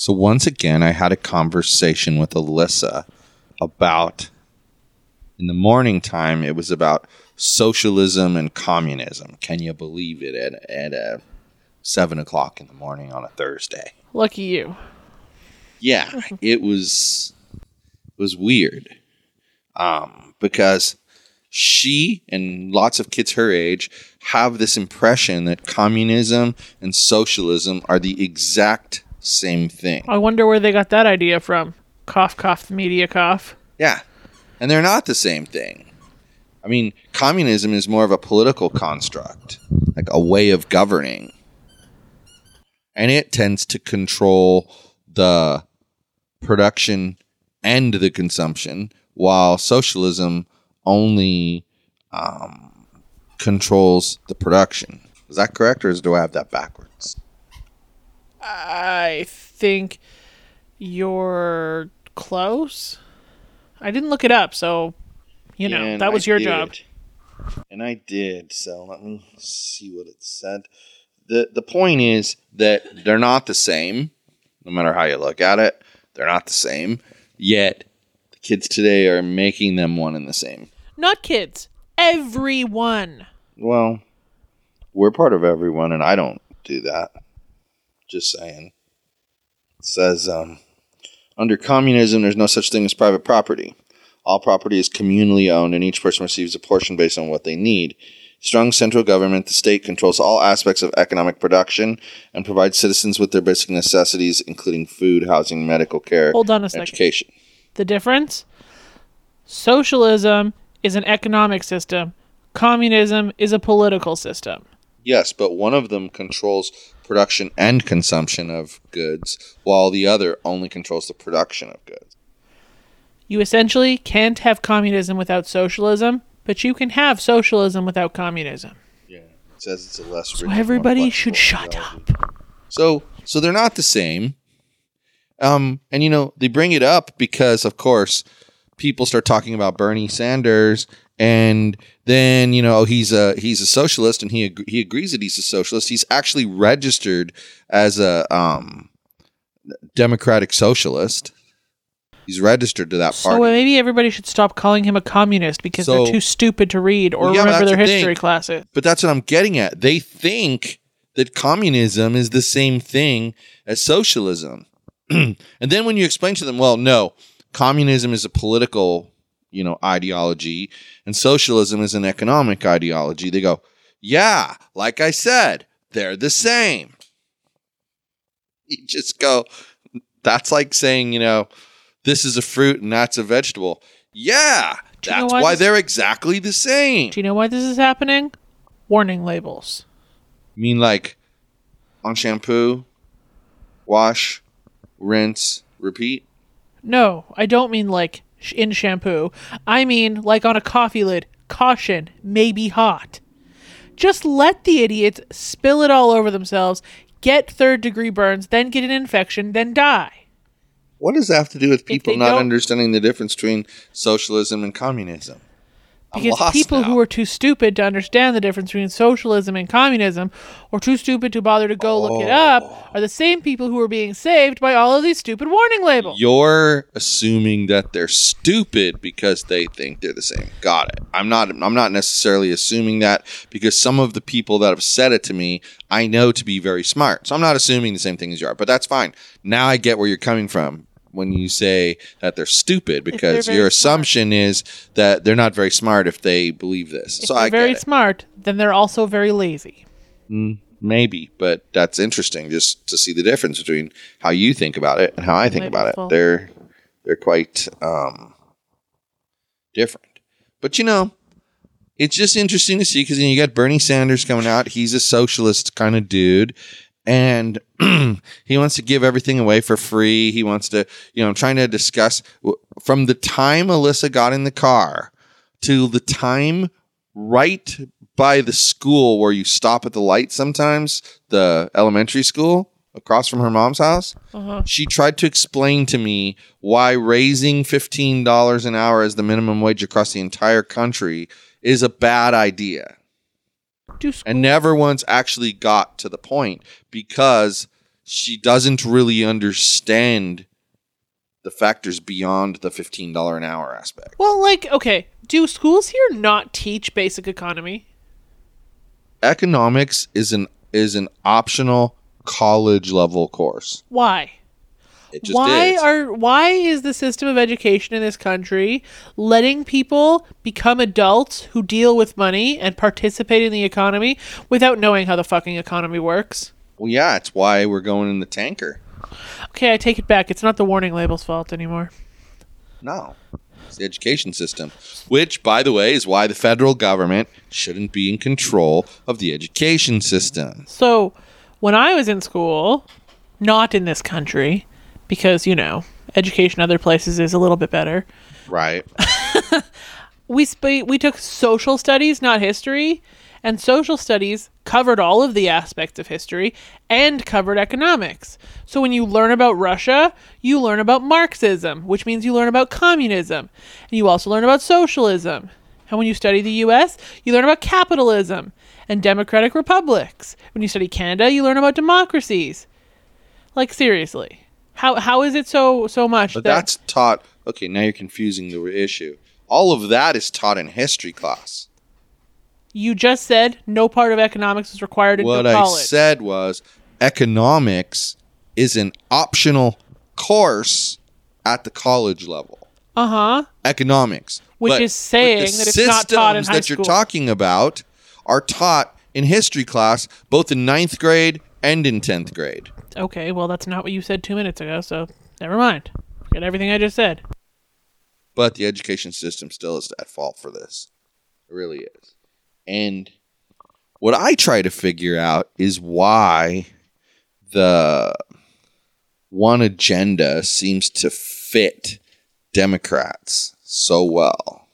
So, once again, I had a conversation with Alyssa about, in the morning time, it was about socialism and communism. Can you believe it at, at uh, 7 o'clock in the morning on a Thursday? Lucky you. yeah, it was it was weird. Um, because she and lots of kids her age have this impression that communism and socialism are the exact same thing. I wonder where they got that idea from. Cough, cough, media cough. Yeah. And they're not the same thing. I mean, communism is more of a political construct, like a way of governing. And it tends to control the production and the consumption, while socialism only um, controls the production. Is that correct, or do I have that backwards? I think you're close. I didn't look it up, so you know And that was I your did. job. And I did. So let me see what it said. the The point is that they're not the same, no matter how you look at it. They're not the same. Yet the kids today are making them one and the same. Not kids. Everyone. Well, we're part of everyone, and I don't do that. Just saying. It says um, under communism, there's no such thing as private property. All property is communally owned, and each person receives a portion based on what they need. Strong central government, the state controls all aspects of economic production and provides citizens with their basic necessities, including food, housing, medical care, Hold on a and second. education. The difference? Socialism is an economic system. Communism is a political system. Yes, but one of them controls production and consumption of goods, while the other only controls the production of goods. You essentially can't have communism without socialism, but you can have socialism without communism. Yeah, it says it's a less. So everybody should shut up. So, so they're not the same. Um, and you know they bring it up because, of course, people start talking about Bernie Sanders, and then you know he's a he's a socialist, and he ag- he agrees that he's a socialist. He's actually registered as a um, democratic socialist. He's registered to that party So maybe everybody should stop calling him a communist because So- they're too stupid to read or yeah, remember their the history thing. classes. But that's what I'm getting at. They think that communism is the same thing as socialism. and then when you explain to them, well, no, communism is a political, you know, ideology and socialism is an economic ideology, they go, "Yeah, like I said, they're the same." You just go, that's like saying, you know, this is a fruit and that's a vegetable. Yeah, Do you know that's why why this- they're exactly the same. Do you know why this is happening? Warning labels. You mean like on shampoo, wash, rinse, repeat? No, I don't mean like sh- in shampoo. I mean like on a coffee lid. Caution, may be hot. Just let the idiots spill it all over themselves, get third degree burns, then get an infection, then die. What does that have to do with people not understanding the difference between socialism and communism? Because people now. who are too stupid to understand the difference between socialism and communism, or too stupid to bother to go look it Oh. up, are the same people who are being saved by all of these stupid warning labels. You're assuming that they're stupid because they think they're the same. Got it. I'm not I'm not necessarily assuming that because some of the people that have said it to me, I know to be very smart. So I'm not assuming the same thing as you are, but that's fine. Now I get where you're coming from. When you say that they're stupid because very your smart. assumption is that they're not very smart if they believe this. If so they're I very smart, then they're also very lazy. Maybe, but that's interesting just to see the difference between how you think about it and how I think about it. They're they're quite um, different. But you know, it's just interesting to see because you, know, you got Bernie Sanders coming out. He's a socialist kind of dude, and he wants to give everything away for free. He wants to, you know, I'm trying to discuss from the time Alyssa got in the car to the time right by the school where you stop at the light sometimes, the elementary school across from her mom's house. Uh-huh. She tried to explain to me why raising $15 an hour as the minimum wage across the entire country is a bad idea and never once actually got to the point because she doesn't really understand the factors beyond the $15 an hour aspect. well, like, okay, do schools here not teach basic economy? Economics is an is an optional college level course. Why? It just why is. are why is the system of education in this country letting people become adults who deal with money and participate in the economy without knowing how the fucking economy works? well, yeah, it's why we're going in the tanker. Okay, I take it back. It's not the warning label's fault anymore. No. It's the education system, which, by the way, is why the federal government shouldn't be in control of the education system. So, when I was in school, not in this country, because, you know, education other places is a little bit better. Right. we sp- we took social studies, not history, and social studies covered all of the aspects of history and covered economics. So when you learn about Russia, you learn about Marxism, which means you learn about communism, and you also learn about socialism. And when you study the US, you learn about capitalism and democratic republics. When you study Canada, you learn about democracies. Like seriously. How how is it so so much But that that's taught. Okay, now you're confusing the issue. All of that is taught in history class. you just said no part of economics is required in college. What I college? said was economics is an optional course at the college level. Uh huh. Economics, Which But- is saying the that it's not taught in systems high that school. you're talking about are taught in history class, both in ninth grade and in tenth grade. Okay, well that's not what you said two minutes ago, so never mind. Forget everything I just said. But the education system still is at fault for this. It really is. And what I try to figure out is why the one agenda seems to fit Democrats so well.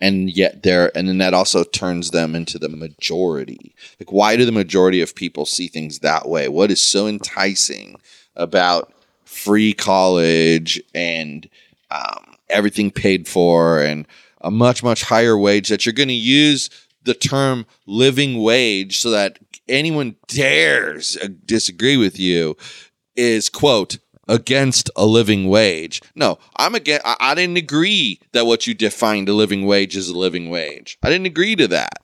And yet they're and then that also turns them into the majority. Like why do the majority of people see things that way? What is so enticing about free college and um, everything paid for and a much much higher wage that you're going to use the term living wage so that anyone dares uh, disagree with you is quote against a living wage no i'm again I, I didn't agree that what you defined a living wage is a living wage i didn't agree to that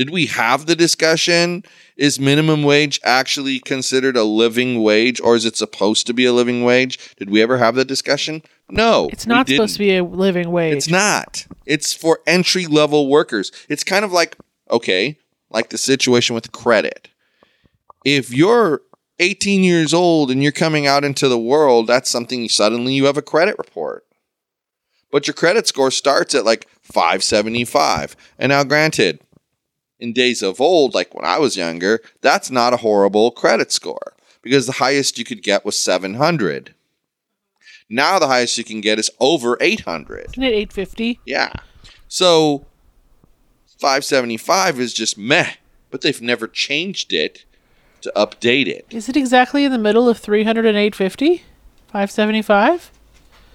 did we have the discussion? Is minimum wage actually considered a living wage or is it supposed to be a living wage? Did we ever have that discussion? No. It's not supposed to be a living wage. It's not. It's for entry level workers. It's kind of like, okay, like the situation with credit. If you're 18 years old and you're coming out into the world, that's something suddenly you have a credit report. But your credit score starts at like 575. And now, granted, in days of old, like when I was younger, that's not a horrible credit score because the highest you could get was 700. Now the highest you can get is over 800. Isn't it eight fifty? Yeah. So 575 is just meh, but they've never changed it to update it. Is it exactly in the middle of three hundred and eight fifty? Five seventy five?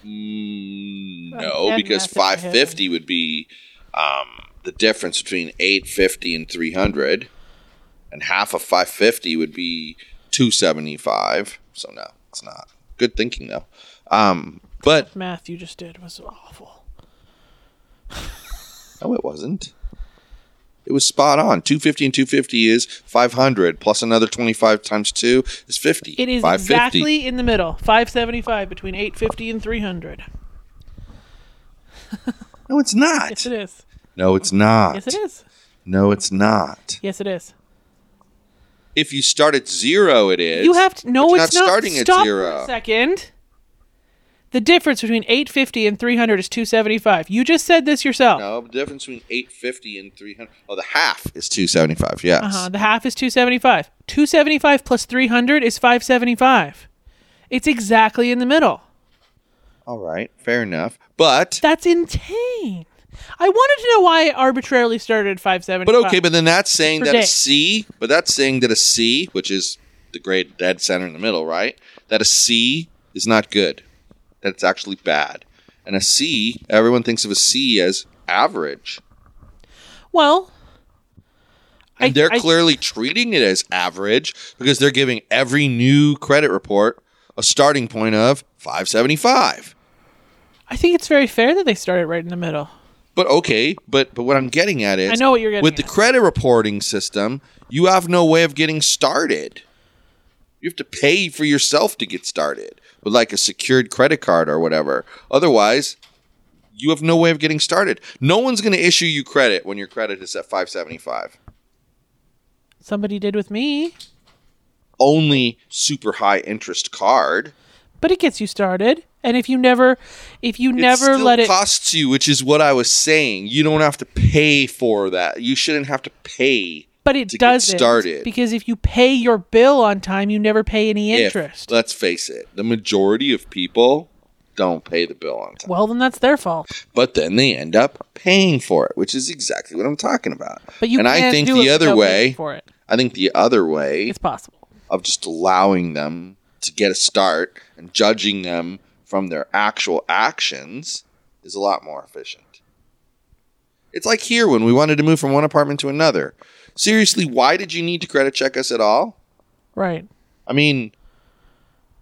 Mm, no, because math in my head. 550 would be um, the difference between 850 and 300, and half of 550 would be 275. So no, it's not. Good thinking though. Um, but Math you just did was awful. no, it wasn't. It was spot on. 250 and 250 is 500 plus another 25 times 2 is 50. It is exactly in the middle. 575 between 850 and 300. No, it's not. Yes, it is. No, it's not. Yes, it is. No, it's not. Yes, it is. If you start at zero, it is. You have to. No, it's not not. starting at Stop zero. For a second. The difference between 850 and 300 is 275. You just said this yourself. No, the difference between 850 and 300. Oh, the half is 275. Yes. Uh-huh. The half is 275. 275 plus 300 is 575. It's exactly in the middle. All right. Fair enough. But That's insane. I wanted to know why I arbitrarily started at 575. but okay, but then that's saying that a. C, but that's saying that a C, which is the great dead center in the middle, right? That a C is not good. That it's actually bad. And a C, everyone thinks of a C as average. well, And I- they're I- clearly treating it as average because they're giving every new credit report a starting point of 575. I think it's very fair that they started right in the middle. But okay, but but what I'm getting at is I know what you're getting with the credit reporting system, you have no way of getting started. You have to pay for yourself to get started with like a secured credit card or whatever. Otherwise, you have no way of getting started. No one's going to issue you credit when your credit is at 575. Somebody did with me, Only super high interest card. but it gets you started. And if you never, if you It never let it, costs you, which is what I was saying. You don't have to pay for that. You shouldn't have to pay. But it doesn't started. because if you pay your bill on time, you never pay any if- interest. let's face it, the majority of people don't pay the bill on time. well, then that's their fault. But then they end up paying for it, which is exactly what I'm talking about. But you and can't I think do the other way, for it. I think the other way It's possible. of just allowing them to get a start and judging them from their actual actions is a lot more efficient. It's like here when we wanted to move from one apartment to another. Seriously, why did you need to credit check us at all? Right. I mean,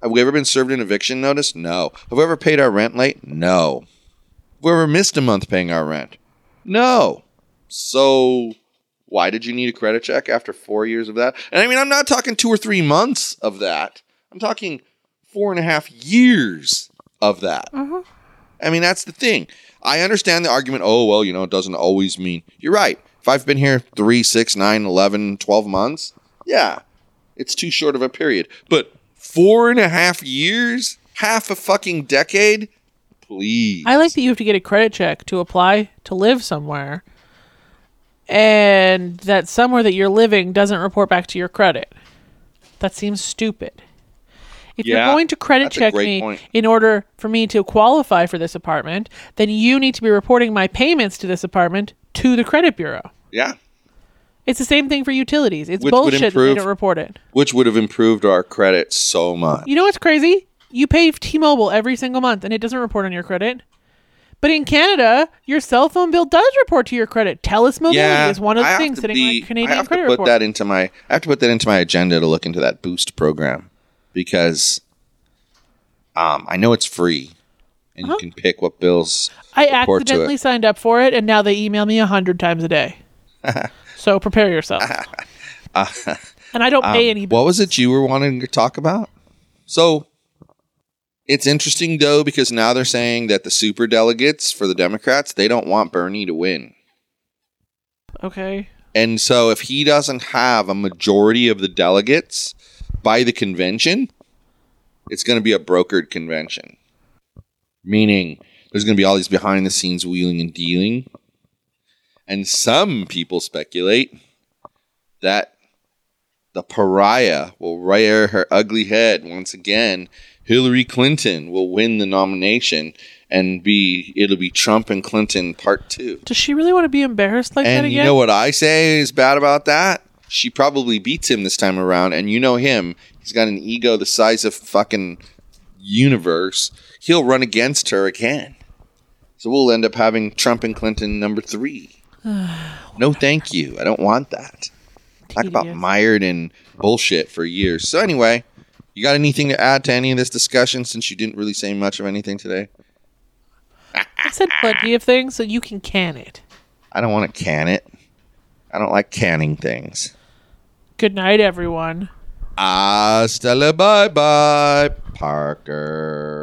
have we ever been served an eviction notice? No. Have we ever paid our rent late? No. Have we ever missed a month paying our rent? No. So why did you need a credit check after four years of that? And I mean, I'm not talking two or three months of that. I'm talking four and a half years of that. Uh-huh. I mean, that's the thing. I understand the argument, oh, well, you know, it doesn't always mean. You're right. If I've been here three, six, nine, 11, 12 months, yeah, it's too short of a period. But four and a half years, half a fucking decade, please. I like that you have to get a credit check to apply to live somewhere, and that somewhere that you're living doesn't report back to your credit. That seems stupid. If Yeah, you're going to credit check me point. in order for me to qualify for this apartment, then you need to be reporting my payments to this apartment to the credit bureau. yeah, It's the same thing for utilities. It's Which bullshit that improve- they don't report it. which would have improved our credit so much. You know what's crazy? You pay T-Mobile every single month, and it doesn't report on your credit. But in Canada, your cell phone bill does report to your credit. TELUS Mobility yeah, is one of the things sitting be- on Canadian I have credit to put report. that into my. I have to put that into my agenda to look into that boost program because um, I know it's free and Uh-huh. you can pick what bills. I accidentally signed up for it, and now they email me a hundred times a day. so prepare yourself. and I don't pay any. Um, What was it you were wanting to talk about? So it's interesting though because now they're saying that the super delegates for the Democrats they don't want Bernie to win. Okay. And so if he doesn't have a majority of the delegates by the convention, it's going to be a brokered convention. Meaning there's going to be all these behind the scenes wheeling and dealing. And some people speculate that the pariah will rear her ugly head once again. Hillary Clinton will win the nomination and be it'll be Trump and Clinton part 2. Does she really want to be embarrassed like that And again? you know what I say is bad about that? She probably beats him this time around, and you know him. He's got an ego the size of fucking universe. He'll run against her again. So we'll end up having Trump and Clinton number three. no, thank you. I don't want that. Talk about mired in bullshit for years. So anyway, you got anything to add to any of this discussion since you didn't really say much of anything today? I said plenty of things, so you can can it. I don't want to can it. I don't like canning things. Good night, everyone. Hasta la bye bye, Parker.